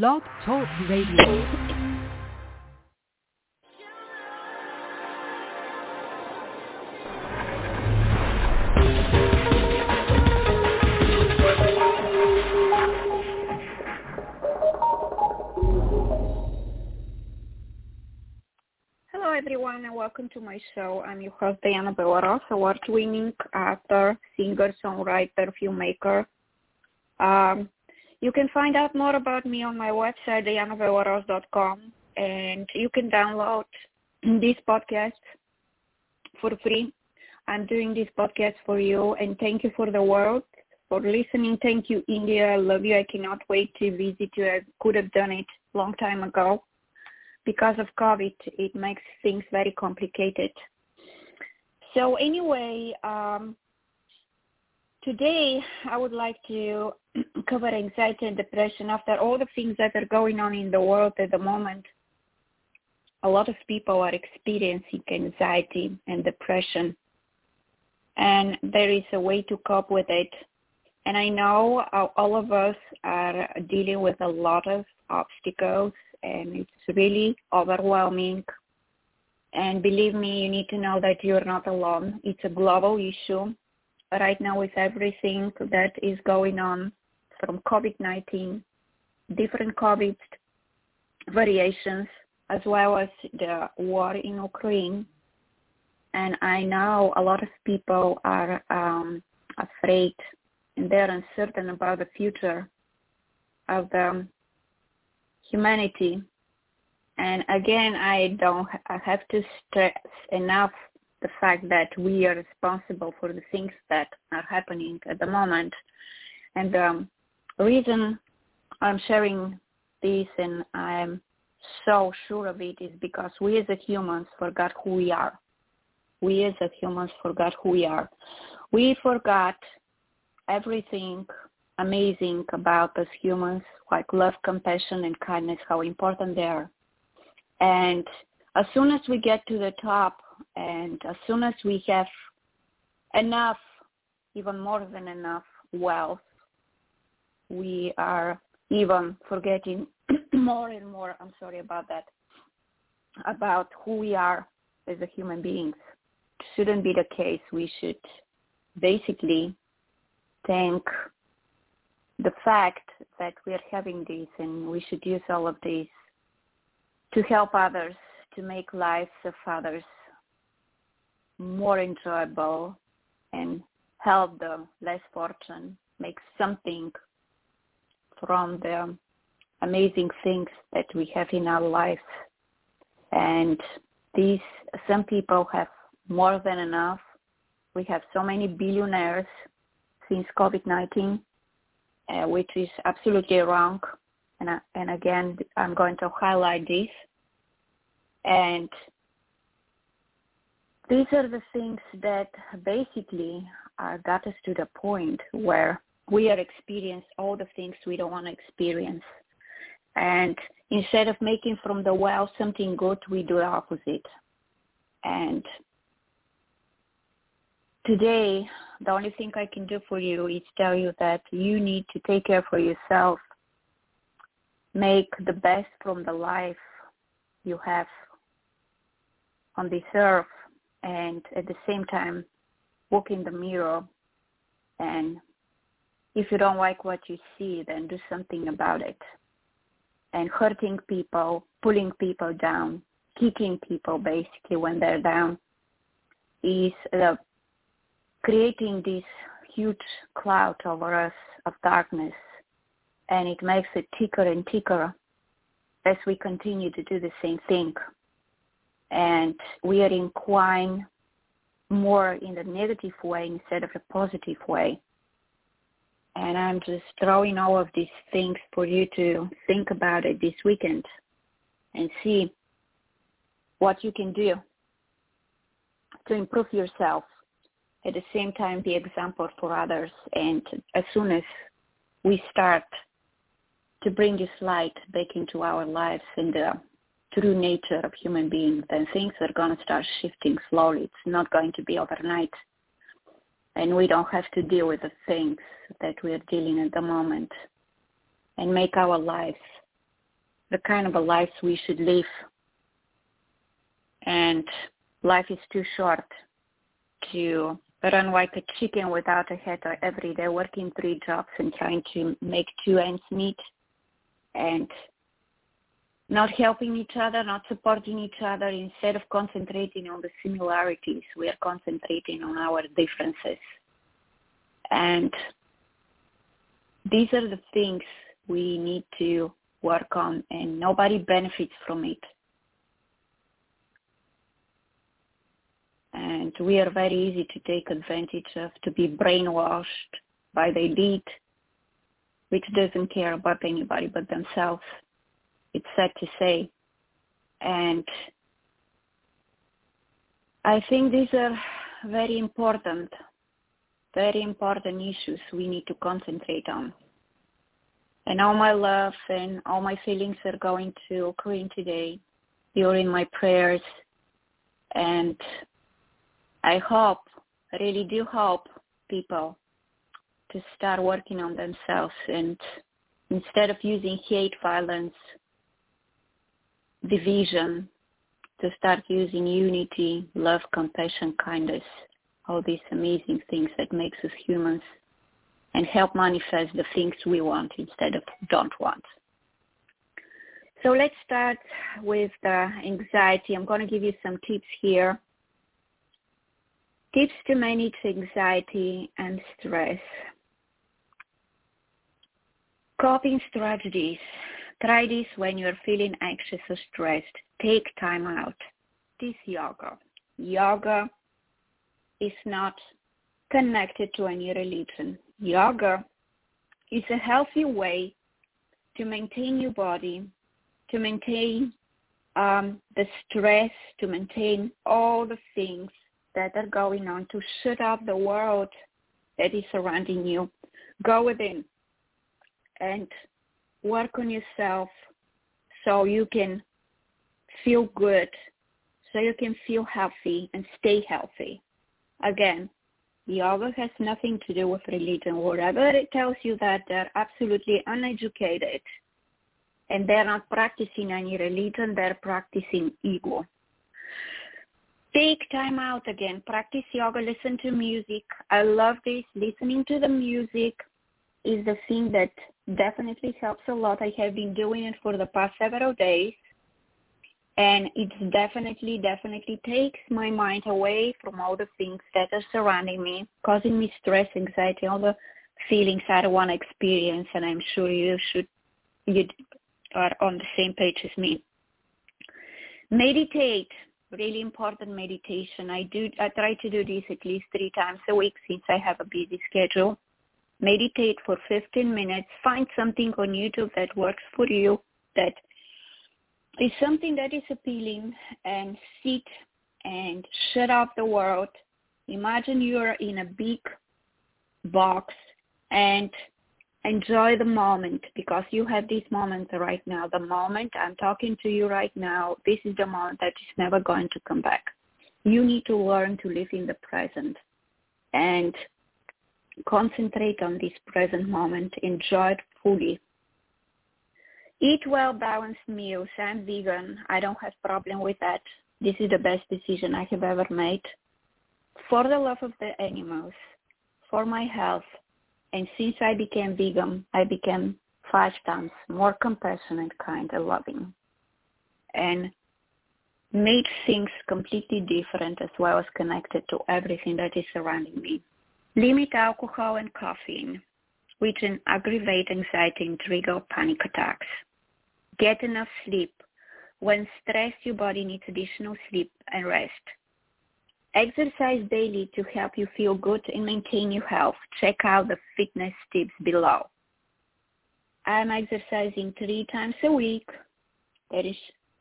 Blog Talk Radio. Hello, everyone, and welcome to my show. I'm your host, Dianna Bellerose, award-winning actor, singer, songwriter, filmmaker. Um, you can find out more about me on my website, diannabellerose.com, and you can download this podcast for free. I'm doing this podcast for you, and thank you for the world for listening. Thank you, India. I love you. I cannot wait to visit you. I could have done it long time ago because of COVID, it makes things very complicated. So anyway, um, today I would like to cover anxiety and depression after all the things that are going on in the world at the moment. A lot of people are experiencing anxiety and depression, and there is a way to cope with it. And I know uh, all of us are dealing with a lot of obstacles and it's really overwhelming. And believe me, you need to know that you're not alone. It's a global issue right now with everything that is going on from COVID-19, different COVID variations, as well as the war in Ukraine. And I know a lot of people are um, afraid and they're uncertain about the future of the humanity. And again, I don't I have to stress enough the fact that we are responsible for the things that are happening at the moment. And the um, reason I'm sharing this and I'm so sure of it is because we as humans forgot who we are. We as humans forgot who we are. We forgot everything amazing about us humans, like love, compassion, and kindness, how important they are. And as soon as we get to the top and as soon as we have enough, even more than enough wealth, we are even forgetting more and more, I'm sorry about that, about who we are as a human beings. Shouldn't be the case. We should basically thank the fact that we are having this and we should use all of this to help others, to make lives of others more enjoyable and help the less fortunate make something from the amazing things that we have in our lives. And these, some people have more than enough. We have so many billionaires since COVID-19 uh, which is absolutely wrong. And, uh, and again, I'm going to highlight this. And these are the things that basically uh, got us to the point where we are experiencing all the things we don't want to experience. And instead of making from the well something good, we do the opposite. And today the only thing I can do for you is tell you that you need to take care for yourself. Make the best from the life you have on this earth and at the same time look in the mirror. And if you don't like what you see then do something about it. And hurting people pulling people down kicking people basically when they're down is the creating this huge cloud over us of darkness. And it makes it thicker and thicker as we continue to do the same thing. And we are inclined more in the negative way instead of the positive way. And I'm just throwing all of these things for you to think about it this weekend and see what you can do to improve yourself at the same time be example for others. And as soon as we start to bring this light back into our lives and the true nature of human beings, then things are going to start shifting slowly. It's not going to be overnight. And we don't have to deal with the things that we are dealing at the moment and make our lives the kind of a life we should live. And life is too short to run like a chicken without a head every day, working three jobs and trying to make two ends meet and not helping each other, not supporting each other. Instead of concentrating on the similarities, we are concentrating on our differences. And these are the things we need to work on and nobody benefits from it. And we are very easy to take advantage of, to be brainwashed by the elite, which doesn't care about anybody but themselves. It's sad to say. And I think these are very important, very important issues we need to concentrate on and all my love and all my feelings are going to Ukraine today. In my prayers, and I hope, I really do hope, people to start working on themselves and instead of using hate, violence, division, to start using unity, love, compassion, kindness, all these amazing things that makes us humans and help manifest the things we want instead of don't want. So let's start with the anxiety. I'm going to give you some tips here. Tips to manage anxiety and stress. Coping strategies. Try this when you're feeling anxious or stressed. Take time out. This yoga. Yoga is not connected to any religion. Yoga is a healthy way to maintain your body, to maintain um, the stress, to maintain all the things that are going on, to shut up the world that is surrounding you. Go within and work on yourself so you can feel good, so you can feel healthy and stay healthy. Again, Yoga has nothing to do with religion. Whatever it tells you that they're absolutely uneducated and they're not practicing any religion, they're practicing ego. Take time out again. Practice yoga. Listen to music. I love this. Listening to the music is the thing that definitely helps a lot. I have been doing it for the past several days and it definitely definitely takes my mind away from all the things that are surrounding me causing me stress anxiety all the feelings i don't want to experience and i'm sure you should you are on the same page as me. Meditate really important meditation. I do i try to do this at least three times a week since i have a busy schedule meditate for 15 minutes find something on youtube that works for you that is something that is appealing and sit and shut off the world. Imagine you're in a big box and enjoy the moment because you have this moment right now. The moment I'm talking to you right now, this is the moment that is never going to come back. You need to learn to live in the present and concentrate on this present moment. Enjoy it fully Eat well balanced meals. I'm vegan. I don't have problem with that. This is the best decision I have ever made. For the love of the animals, for my health, and since I became vegan, I became five times more compassionate, kind, and loving. And made things completely different as well as connected to everything that is surrounding me. Limit alcohol and caffeine, which can aggravate anxiety and trigger panic attacks. Get enough sleep. When stressed, your body needs additional sleep and rest. Exercise daily to help you feel good and maintain your health. Check out the fitness tips below. I'm exercising three times a week. There is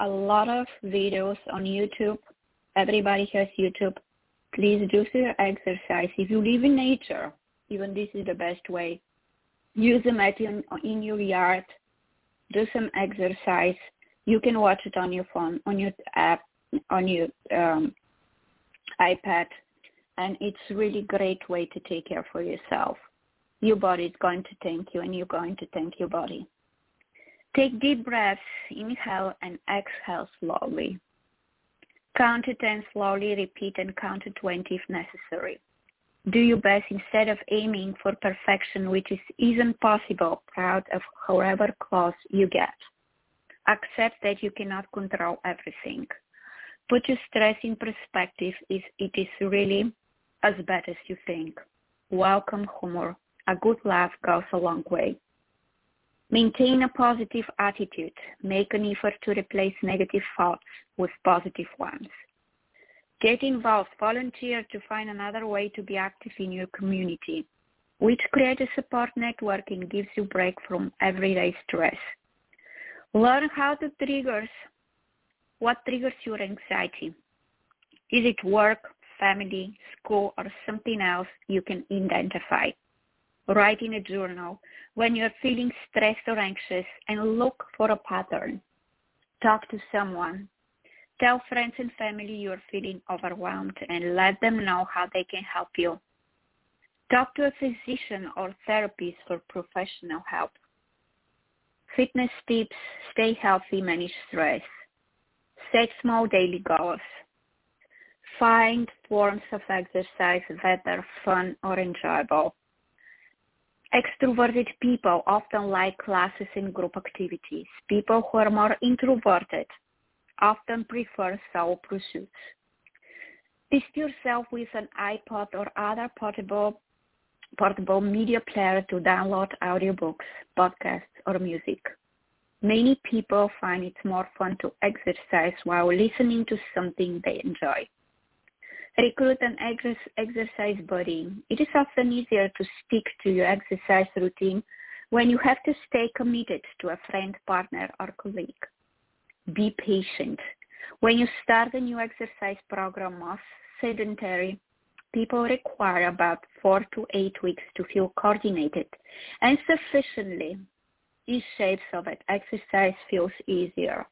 a lot of videos on YouTube. Everybody has YouTube. Please do your exercise. If you live in nature, even this is the best way. Use a mat in, in your yard do some exercise. You can watch it on your phone, on your app, on your um, iPad, and it's really great way to take care for yourself. Your body is going to thank you, and you're going to thank your body. Take deep breaths, inhale and exhale slowly. Count to 10 slowly, repeat and count to 20 if necessary. Do your best instead of aiming for perfection, which is, isn't possible, proud of however close you get. Accept that you cannot control everything. Put your stress in perspective if it is really as bad as you think. Welcome humor. A good laugh goes a long way. Maintain a positive attitude. Make an effort to replace negative thoughts with positive ones. Get involved. Volunteer to find another way to be active in your community, which creates a support network and gives you break from everyday stress. Learn how to triggers, what triggers your anxiety. Is it work, family, school, or something else you can identify? Write in a journal when you're feeling stressed or anxious and look for a pattern. Talk to someone. Tell friends and family you're feeling overwhelmed and let them know how they can help you. Talk to a physician or therapist for professional help. Fitness tips, stay healthy, manage stress. Set small daily goals. Find forms of exercise that are fun or enjoyable. Extroverted people often like classes and group activities. People who are more introverted often prefer solo pursuits. Test yourself with an iPod or other portable portable media player to download audiobooks, podcasts, or music. Many people find it more fun to exercise while listening to something they enjoy. Recruit an exercise buddy. It is often easier to stick to your exercise routine when you have to stay committed to a friend, partner, or colleague. Be patient. When you start a new exercise program, most sedentary people require about four to eight weeks to feel coordinated and sufficiently in shape so that exercise feels easier.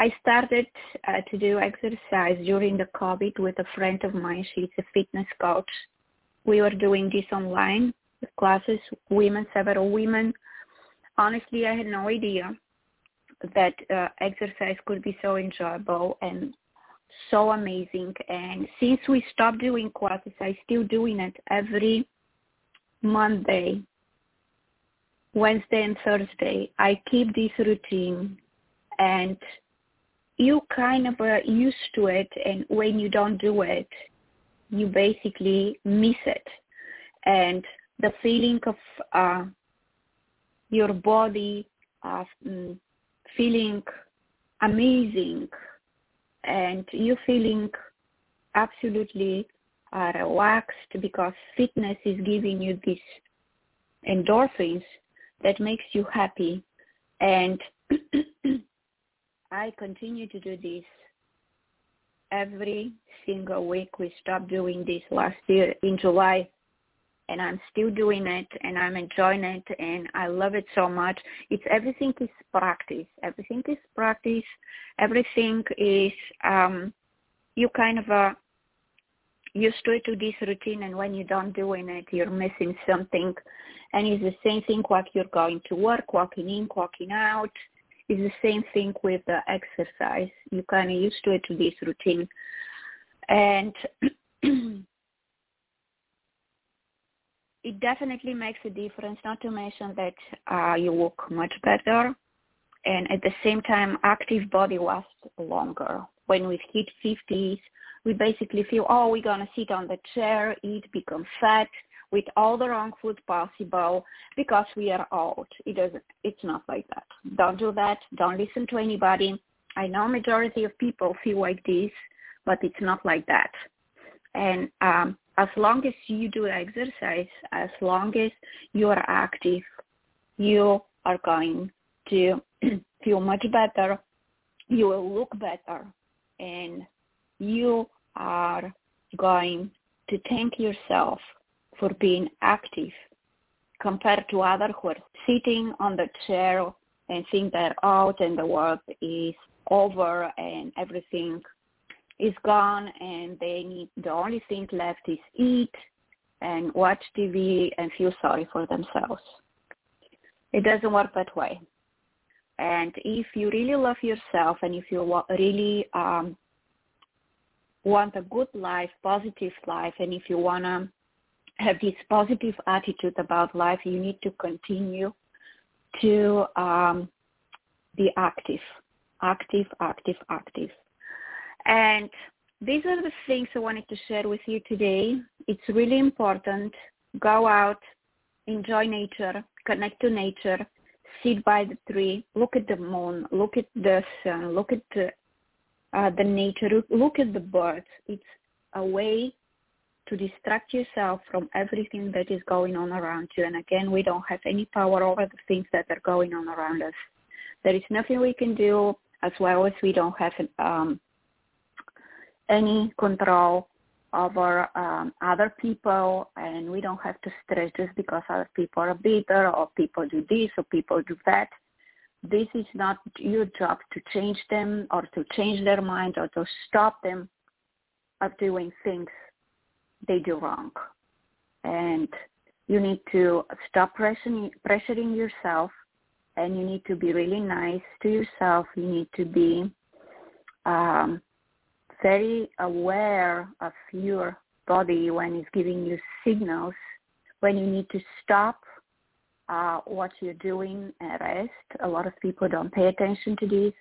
I started uh, to do exercise during the COVID with a friend of mine. She's a fitness coach. We were doing this online classes, women, several women. Honestly, I had no idea that uh, exercise could be so enjoyable and so amazing. And since we stopped doing classes, I'm still doing it every Monday, Wednesday, and Thursday. I keep this routine, and you kind of are used to it. And when you don't do it, you basically miss it, and the feeling of uh, your body um, feeling amazing and you feeling absolutely uh, relaxed because fitness is giving you these endorphins that makes you happy and I continue to do this every single week. We stopped doing this last year in July and I'm still doing it and I'm enjoying it and I love it so much. It's everything is practice. Everything is practice. Everything is um you kind of uh used to this routine and when you don't doing it you're missing something and it's the same thing like you're going to work, walking in, walking out. It's the same thing with the exercise. You kind of used to it to this routine. And it definitely makes a difference, not to mention that uh, you look much better. And at the same time, active body lasts longer. When we hit 50s, we basically feel, oh, we're to sit on the chair, eat, become fat with all the wrong food possible because we are old. It doesn't, it's not like that. Don't do that. Don't listen to anybody. I know majority of people feel like this, but it's not like that. And um, as long as you do exercise, as long as you are active, you are going to feel much better. You will look better and you are going to thank yourself for being active compared to others who are sitting on the chair and think they're out and the world is over and everything is gone and they need the only thing left is eat and watch TV and feel sorry for themselves. It doesn't work that way. And if you really love yourself and if you really um, want a good life, positive life, and if you want to have this positive attitude about life, you need to continue to um, be active, active, active, active. And these are the things I wanted to share with you today. It's really important. Go out, enjoy nature, connect to nature, sit by the tree, look at the moon, look at the sun, look at the, uh, the nature, look at the birds. It's a way to distract yourself from everything that is going on around you. And again, we don't have any power over the things that are going on around us. There is nothing we can do as well as we don't have um, any control over um, other people and we don't have to stress just because other people are bitter or people do this or people do that. This is not your job to change them or to change their mind or to stop them of doing things they do wrong. And you need to stop pressuring, pressuring yourself and you need to be really nice to yourself. You need to be um, very aware of your body when it's giving you signals, when you need to stop uh, what you're doing and rest. A lot of people don't pay attention to this.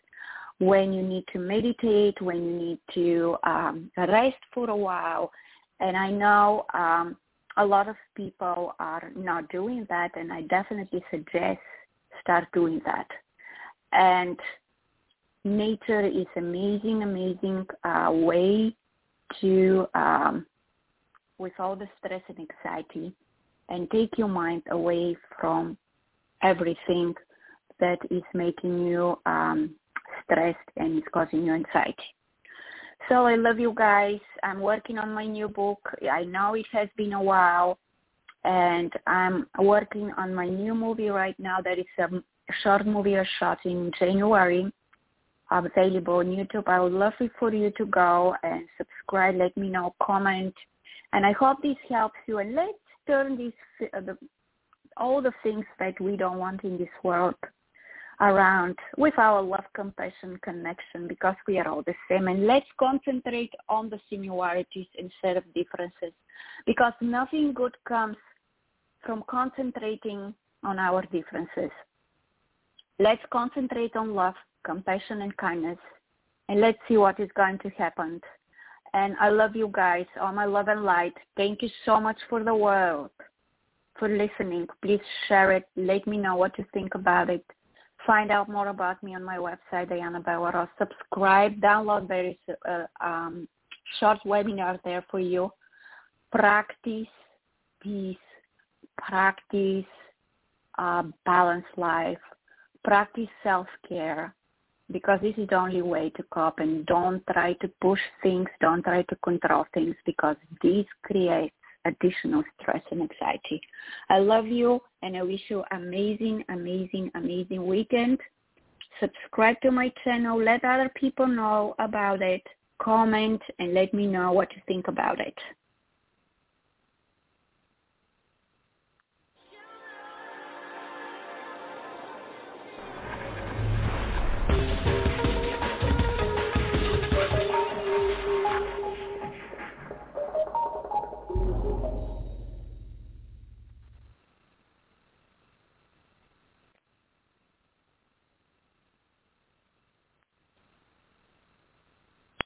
When you need to meditate, when you need to um, rest for a while. And I know um, a lot of people are not doing that, and I definitely suggest start doing that. And nature is amazing, amazing uh, way to, um, with all the stress and anxiety, and take your mind away from everything that is making you um, stressed and is causing you anxiety. So I love you guys. I'm working on my new book. I know it has been a while, and I'm working on my new movie right now. That is a short movie I shot in January available on YouTube. I would love it for you to go and subscribe. Let me know, comment, and I hope this helps you. And let's turn this uh, the, all the things that we don't want in this world around with our love, compassion, connection, because we are all the same. And let's concentrate on the similarities instead of differences, because nothing good comes from concentrating on our differences. Let's concentrate on love, compassion and kindness. And let's see what is going to happen. And I love you guys. All my love and light. Thank you so much for the world, for listening. Please share it. Let me know what you think about it. Find out more about me on my website, Dianna Bellerose. Subscribe, download. Is a, um, short webinar there for you. Practice peace. Practice uh, balanced life. Practice self-care because this is the only way to cope and don't try to push things, don't try to control things because this creates additional stress and anxiety. I love you and I wish you amazing, amazing, amazing weekend. Subscribe to my channel, let other people know about it, comment and let me know what you think about it.